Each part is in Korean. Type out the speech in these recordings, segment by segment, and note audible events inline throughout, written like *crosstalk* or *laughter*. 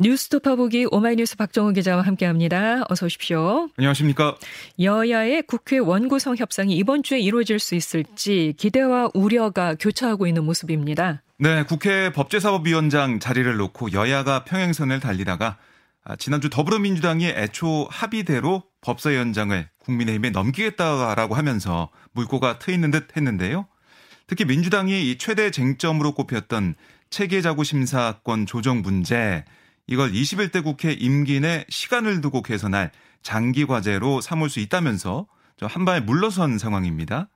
뉴스토파 보기 오마이뉴스 박정우 기자와 함께합니다. 어서 오십시오. 안녕하십니까. 여야의 국회 원구성 협상이 이번 주에 이루어질 수 있을지 기대와 우려가 교차하고 있는 모습입니다. 네, 국회 법제사법위원장 자리를 놓고 여야가 평행선을 달리다가 아, 지난주 더불어민주당이 애초 합의대로 법사 위원장을 국민의힘에 넘기겠다라고 하면서 물꼬가 트이는 듯 했는데요. 특히 민주당이 이 최대 쟁점으로 꼽혔던 체계자구 심사권 조정 문제 이걸 21대 국회 임기 내 시간을 두고 개선할 장기 과제로 삼을 수 있다면서 한발 물러선 상황입니다.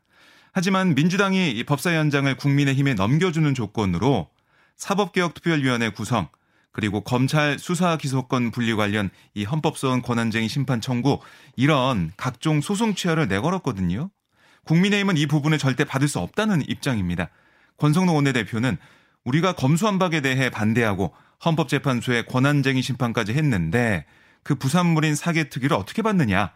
하지만 민주당이 이 법사위원장을 국민의힘에 넘겨주는 조건으로 사법개혁특별위원회 구성 그리고 검찰 수사 기소권 분리 관련 이 헌법소원 권한쟁의 심판 청구 이런 각종 소송 취하를 내걸었거든요. 국민의힘은 이 부분을 절대 받을 수 없다는 입장입니다. 권성동 원내대표는 우리가 검수한박에 대해 반대하고 헌법재판소의 권한쟁의 심판까지 했는데 그 부산물인 사개특위를 어떻게 받느냐.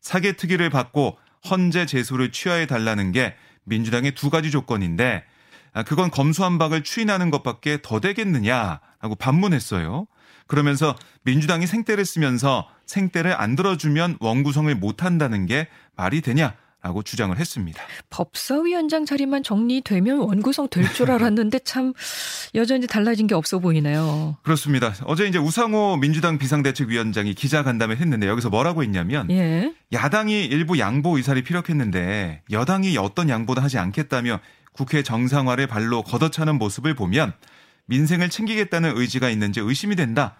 사개특위를 받고 헌재 제소를 취하해 달라는 게 민주당의 두 가지 조건인데 아, 그건 검수한박을 추인하는 것밖에 더 되겠느냐라고 반문했어요. 그러면서 민주당이 생떼를 쓰면서 생떼를 안 들어주면 원구성을 못 한다는 게 말이 되냐 라고 주장을 했습니다. 법사위원장 자리만 정리되면 원구성 될 줄 *laughs* 알았는데 참 여전히 달라진 게 없어 보이네요. 그렇습니다. 어제 이제 우상호 민주당 비상대책위원장이 기자간담회 했는데 여기서 뭐라고 했냐면 예. 야당이 일부 양보 의사를 피력했는데 여당이 어떤 양보도 하지 않겠다며 국회 정상화를 발로 걷어차는 모습을 보면 민생을 챙기겠다는 의지가 있는지 의심이 된다.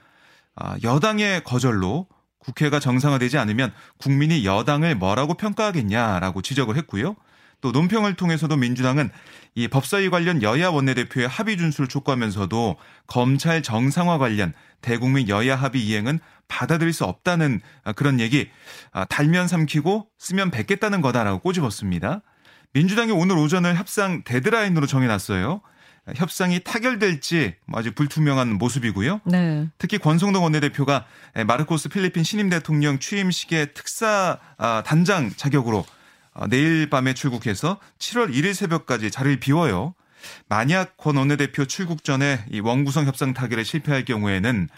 아, 여당의 거절로 국회가 정상화되지 않으면 국민이 여당을 뭐라고 평가하겠냐라고 지적을 했고요. 또 논평을 통해서도 민주당은 이 법사위 관련 여야 원내대표의 합의 준수를 촉구하면서도 검찰 정상화 관련 대국민 여야 합의 이행은 받아들일 수 없다는 그런 얘기 아, 달면 삼키고 쓰면 뱉겠다는 거다라고 꼬집었습니다. 민주당이 오늘 오전을 협상 데드라인으로 정해놨어요. 협상이 타결될지 아주 불투명한 모습이고요. 네. 특히 권성동 원내대표가 마르코스 필리핀 신임 대통령 취임식의 특사 아, 단장 자격으로 어, 내일 밤에 출국해서 7월 1일 새벽까지 자리를 비워요. 만약 권 원내대표 출국 전에 이 원구성 협상 타결에 실패할 경우에는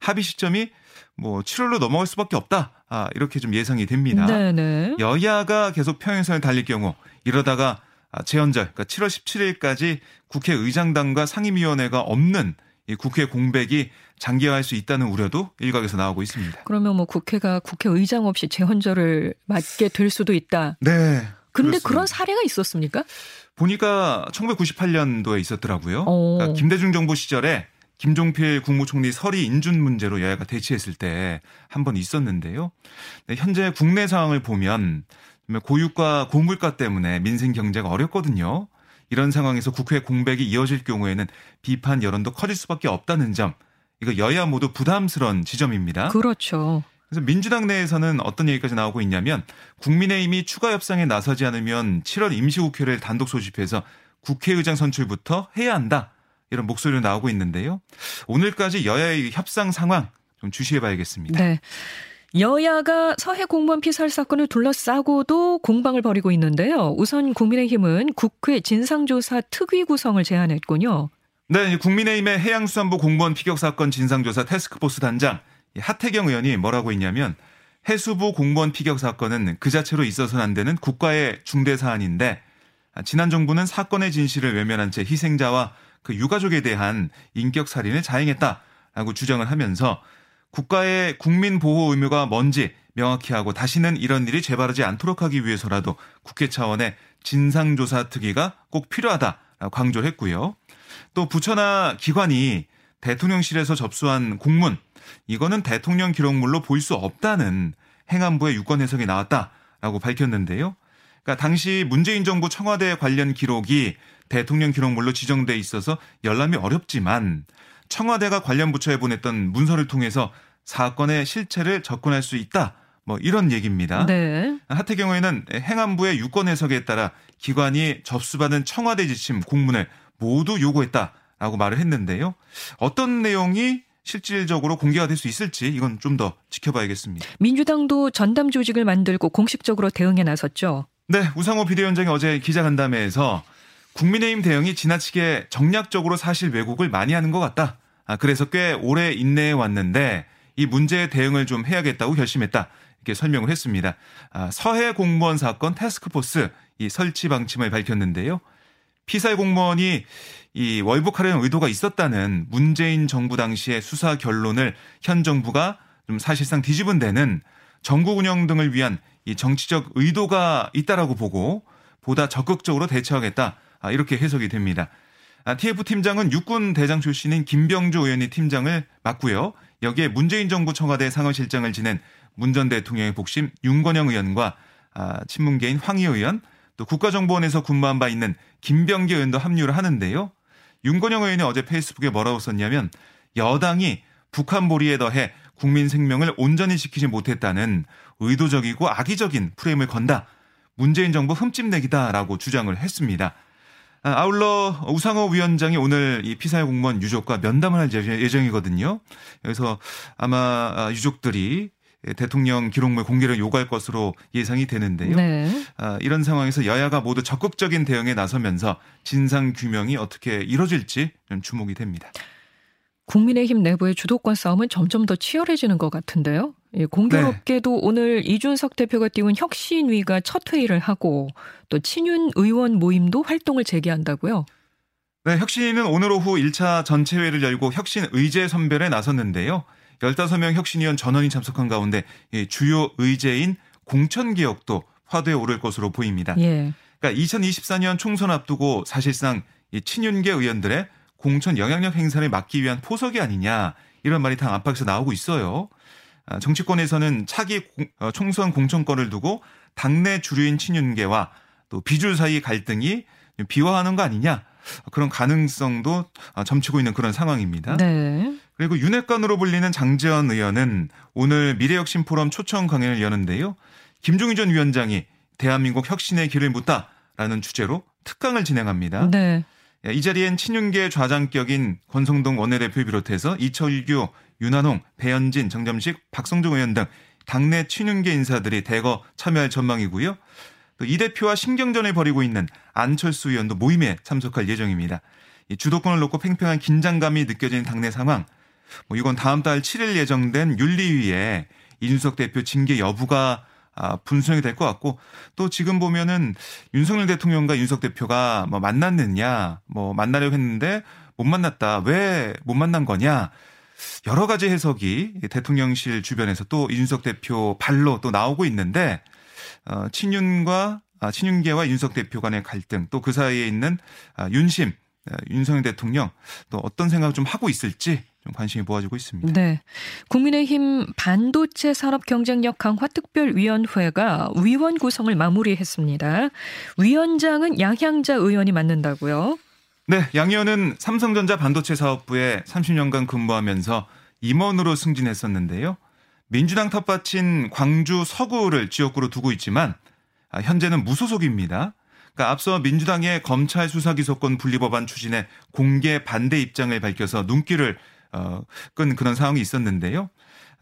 합의 시점이 뭐 7월로 넘어갈 수밖에 없다. 아, 이렇게 좀 예상이 됩니다. 네네. 네. 여야가 계속 평행선을 달릴 경우 이러다가 아, 재연절, 그러니까 7월 17일까지 국회의장단과 상임위원회가 없는 이 국회 공백이 장기화할 수 있다는 우려도 일각에서 나오고 있습니다. 그러면 뭐 국회가 국회의장 없이 재헌절을 맞게 될 수도 있다. 네. 근데 그렇습니다. 그런 사례가 있었습니까? 보니까 1998년도에 있었더라고요. 그러니까 김대중 정부 시절에 김종필 국무총리 서리 인준 문제로 여야가 대치했을 때 한 번 있었는데요. 네, 현재 국내 상황을 보면 고유가 고물가 때문에 민생 경제가 어렵거든요. 이런 상황에서 국회 공백이 이어질 경우에는 비판 여론도 커질 수밖에 없다는 점. 이거 여야 모두 부담스러운 지점입니다. 그렇죠. 그래서 민주당 내에서는 어떤 얘기까지 나오고 있냐면 국민의힘이 추가 협상에 나서지 않으면 7월 임시국회를 단독 소집해서 국회의장 선출부터 해야 한다. 이런 목소리가 나오고 있는데요. 오늘까지 여야의 협상 상황 좀 주시해 봐야겠습니다. 네. 여야가 서해 공무원 피살 사건을 둘러싸고도 공방을 벌이고 있는데요. 우선 국민의힘은 국회 진상조사 특위 구성을 제안했군요. 네, 국민의힘의 해양수산부 공무원 피격 사건 진상조사 테스크포스 단장 하태경 의원이 뭐라고 했냐면 해수부 공무원 피격 사건은 그 자체로 있어서는 안 되는 국가의 중대 사안인데 지난 정부는 사건의 진실을 외면한 채 희생자와 그 유가족에 대한 인격 살인을 자행했다라고 주장을 하면서 국가의 국민 보호 의무가 뭔지 명확히 하고 다시는 이런 일이 재발하지 않도록 하기 위해서라도 국회 차원의 진상조사 특위가 꼭 필요하다 강조를 했고요. 또 부처나 기관이 대통령실에서 접수한 공문 이거는 대통령 기록물로 볼 수 없다는 행안부의 유권 해석이 나왔다라고 밝혔는데요. 그러니까 당시 문재인 정부 청와대 관련 기록이 대통령 기록물로 지정돼 있어서 열람이 어렵지만 청와대가 관련 부처에 보냈던 문서를 통해서 사건의 실체를 접근할 수 있다. 뭐 이런 얘기입니다. 네. 하태경 의원은 행안부의 유권 해석에 따라 기관이 접수받은 청와대 지침 공문을 모두 요구했다라고 말을 했는데요. 어떤 내용이 실질적으로 공개가 될 수 있을지 이건 좀 더 지켜봐야겠습니다. 민주당도 전담 조직을 만들고 공식적으로 대응에 나섰죠. 네, 우상호 비대위원장이 어제 기자간담회에서 국민의힘 대응이 지나치게 정략적으로 사실 왜곡을 많이 하는 것 같다. 아, 그래서 꽤 오래 인내해 왔는데 이 문제에 대응을 좀 해야겠다고 결심했다. 이렇게 설명을 했습니다. 아, 서해 공무원 사건 태스크포스 이 설치 방침을 밝혔는데요. 피살 공무원이 이 월북하려는 의도가 있었다는 문재인 정부 당시의 수사 결론을 현 정부가 좀 사실상 뒤집은 데는 전국 운영 등을 위한 이 정치적 의도가 있다라고 보고 보다 적극적으로 대처하겠다. 아, 이렇게 해석이 됩니다. TF 아, 팀장은 육군 대장 출신인 김병조 의원이 팀장을 맡고요. 여기에 문재인 정부 청와대 상원실장을 지낸 문 전 대통령의 복심 윤건영 의원과 아, 친문계인 황희 의원 또 국가정보원에서 근무한 바 있는 김병기 의원도 합류를 하는데요. 윤건영 의원이 어제 페이스북에 뭐라고 썼냐면 여당이 북한 보리에 더해 국민 생명을 온전히 지키지 못했다는 의도적이고 악의적인 프레임을 건다. 문재인 정부 흠집내기다라고 주장을 했습니다. 아, 아울러 우상호 위원장이 오늘 이 피살 공무원 유족과 면담을 할 예정이거든요. 그래서 아마 아, 유족들이 대통령 기록물 공개를 요구할 것으로 예상이 되는데요. 네. 아, 이런 상황에서 여야가 모두 적극적인 대응에 나서면서 진상 규명이 어떻게 이뤄질지 좀 주목이 됩니다. 국민의힘 내부의 주도권 싸움은 점점 더 치열해지는 것 같은데요. 예, 공교롭게도 네. 오늘 이준석 대표가 띄운 혁신위가 첫 회의를 하고 또 친윤 의원 모임도 활동을 재개한다고요. 네, 혁신위는 오늘 오후 1차 전체회를 열고 혁신 의제 선별에 나섰는데요. 15명 혁신위원 전원이 참석한 가운데 주요 의제인 공천 개혁도 화두에 오를 것으로 보입니다. 예. 그러니까 2024년 총선 앞두고 사실상 이 친윤계 의원들의 공천 영향력 행사를 막기 위한 포석이 아니냐 이런 말이 당 안팎에서 나오고 있어요. 아, 정치권에서는 차기 어, 총선 공천권을 두고 당내 주류인 친윤계와 또 비주 사이 갈등이 비화하는 거 아니냐 그런 가능성도 어, 점치고 있는 그런 상황입니다. 네. 그리고 윤핵관으로 불리는 장재원 의원은 오늘 미래혁신 포럼 초청 강연을 여는데요. 김종인 전 위원장이 대한민국 혁신의 길을 묻다라는 주제로 특강을 진행합니다. 네. 예, 이 자리엔 친윤계 좌장격인 권성동 원내대표 비롯해서 이철규, 윤한홍, 배현진, 정점식, 박성중 의원 등 당내 친윤계 인사들이 대거 참여할 전망이고요. 또 이 대표와 신경전을 벌이고 있는 안철수 의원도 모임에 참석할 예정입니다. 이 주도권을 놓고 팽팽한 긴장감이 느껴지는 당내 상황. 뭐 이건 다음 달 7일 예정된 윤리위에 이준석 대표 징계 여부가 아, 분수령이 될 것 같고 또 지금 보면은 윤석열 대통령과 윤석 대표가 뭐 만났느냐 뭐 만나려고 했는데 못 만났다. 왜 못 만난 거냐? 여러 가지 해석이 대통령실 주변에서 또 이준석 대표 발로 또 나오고 있는데 어, 친윤과 아, 친윤계와 윤석 대표 간의 갈등 또 그 사이에 있는 아, 윤심 아, 윤석열 대통령 또 어떤 생각을 좀 하고 있을지 좀 관심이 모아지고 있습니다. 네. 국민의힘 반도체 산업 경쟁력 강화 특별위원회가 위원 구성을 마무리했습니다. 위원장은 양향자 의원이 맡는다고요? 네, 양 의원은 삼성전자 반도체 사업부에 30년간 근무하면서 임원으로 승진했었는데요. 민주당 텃밭인 광주 서구를 지역구로 두고 있지만 아, 현재는 무소속입니다. 그러니까 앞서 민주당의 검찰 수사 기소권 분리 법안 추진에 공개 반대 입장을 밝혀서 눈길을 어, 끈 그런 상황이 있었는데요.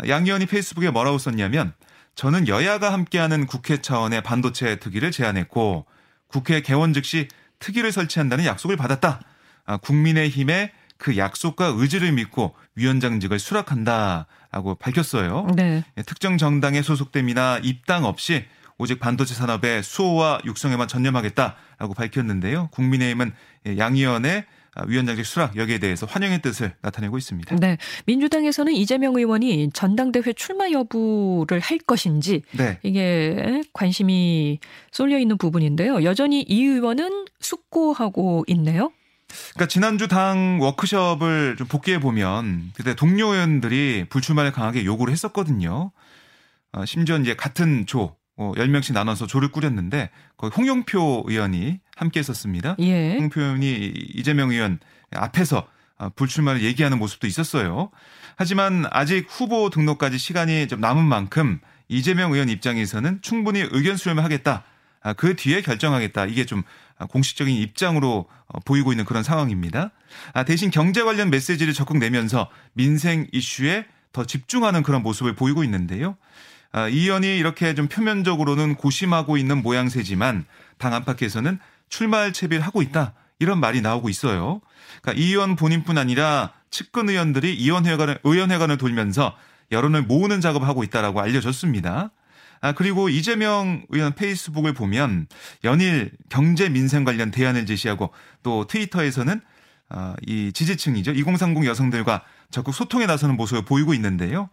양 의원이 페이스북에 뭐라고 썼냐면 저는 여야가 함께하는 국회 차원의 반도체 특위를 제안했고 국회 개원 즉시 특위를 설치한다는 약속을 받았다. 아, 국민의힘의 그 약속과 의지를 믿고 위원장직을 수락한다라고 밝혔어요. 네. 예, 특정 정당에 소속됨이나 입당 없이 오직 반도체 산업의 수호와 육성에만 전념하겠다라고 밝혔는데요. 국민의힘은 양 의원의 위원장직 수락 여기에 대해서 환영의 뜻을 나타내고 있습니다. 네. 민주당에서는 이재명 의원이 전당대회 출마 여부를 할 것인지 네. 이게 관심이 쏠려 있는 부분인데요. 여전히 이 의원은 숙고하고 있네요. 그러니까 지난주 당 워크숍을 좀 복귀해 보면 그때 동료 의원들이 불출마를 강하게 요구를 했었거든요. 어, 심지어 이제 같은 조 어, 10명씩 나눠서 조를 꾸렸는데 거기 홍영표 의원이 함께 했었습니다. 예. 홍영표 의원이 이재명 의원 앞에서 어, 불출마를 얘기하는 모습도 있었어요. 하지만 아직 후보 등록까지 시간이 좀 남은 만큼 이재명 의원 입장에서는 충분히 의견 수렴을 하겠다. 아, 그 뒤에 결정하겠다. 이게 좀 공식적인 입장으로 어, 보이고 있는 그런 상황입니다. 아, 대신 경제 관련 메시지를 적극 내면서 민생 이슈에 더 집중하는 그런 모습을 보이고 있는데요. 아, 이 의원이 이렇게 좀 표면적으로는 고심하고 있는 모양새지만 당 안팎에서는 출마할 채비를 하고 있다. 이런 말이 나오고 있어요. 그러니까 이 의원 본인뿐 아니라 측근 의원들이 의원회관을, 의원회관을 돌면서 여론을 모으는 작업을 하고 있다라고 알려졌습니다. 아, 그리고 이재명 의원 페이스북을 보면 연일 경제 민생 관련 대안을 제시하고 또 트위터에서는 어, 이 지지층이죠. 2030 여성들과 적극 소통에 나서는 모습을 보이고 있는데요.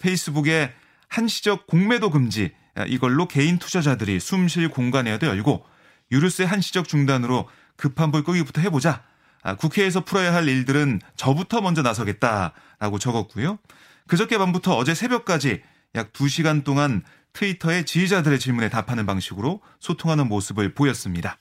페이스북에 한시적 공매도 금지 이걸로 개인 투자자들이 숨쉴 공간이라도 열고 유류세 한시적 중단으로 급한 불 끄기부터 해보자. 아, 국회에서 풀어야 할 일들은 저부터 먼저 나서겠다라고 적었고요. 그저께 밤부터 어제 새벽까지 약 2시간 동안 트위터에 지지자들의 질문에 답하는 방식으로 소통하는 모습을 보였습니다.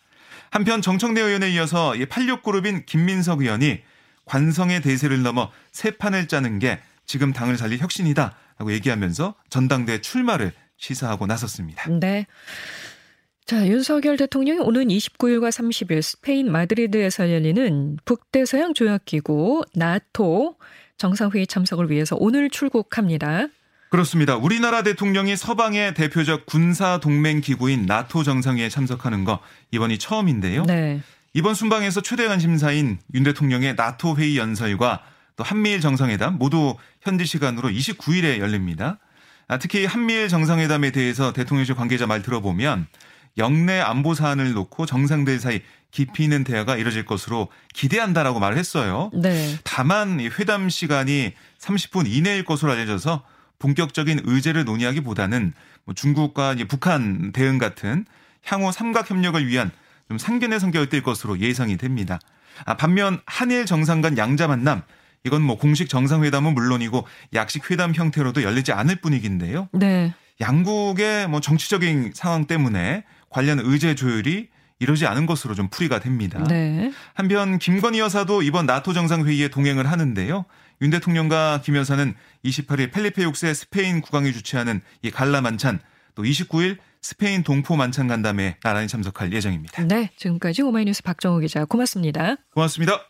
한편 정청래 의원에 이어서 86그룹인 김민석 의원이 관성의 대세를 넘어 새 판을 짜는 게 지금 당을 살릴 혁신이다 라고 얘기하면서 전당대 출마를 시사하고 나섰습니다. 네. 자, 윤석열 대통령이 오는 29일과 30일 스페인 마드리드에서 열리는 북대서양 조약기구 나토 정상회의 참석을 위해서 오늘 출국합니다. 그렇습니다. 우리나라 대통령이 서방의 대표적 군사 동맹 기구인 나토 정상회의에 참석하는 거 이번이 처음인데요. 네. 이번 순방에서 최대 관심사인 윤 대통령의 나토 회의 연설과 또 한미일 정상회담 모두 현지 시간으로 29일에 열립니다. 아, 특히 한미일 정상회담에 대해서 대통령실 관계자 말 들어보면 영내 안보 사안을 놓고 정상들 사이 깊이 있는 대화가 이뤄질 것으로 기대한다라고 말을 했어요. 네. 다만 회담 시간이 30분 이내일 것으로 알려져서 본격적인 의제를 논의하기보다는 뭐 중국과 북한 대응 같은 향후 삼각 협력을 위한 좀 상견의 성격을 띨 것으로 예상이 됩니다. 아, 반면 한일 정상 간 양자 만남 이건 뭐 공식 정상회담은 물론이고 약식 회담 형태로도 열리지 않을 분위기인데요. 네. 양국의 뭐 정치적인 상황 때문에 관련 의제 조율이 이러지 않은 것으로 좀 풀이가 됩니다. 네. 한편 김건희 여사도 이번 나토 정상회의에 동행을 하는데요. 윤 대통령과 김 여사는 28일 펠리페 6세 스페인 국왕이 주최하는 이 갈라 만찬 또 29일 스페인 동포 만찬 간담회 나란히 참석할 예정입니다. 네, 지금까지 오마이뉴스 박정우 기자 고맙습니다. 고맙습니다.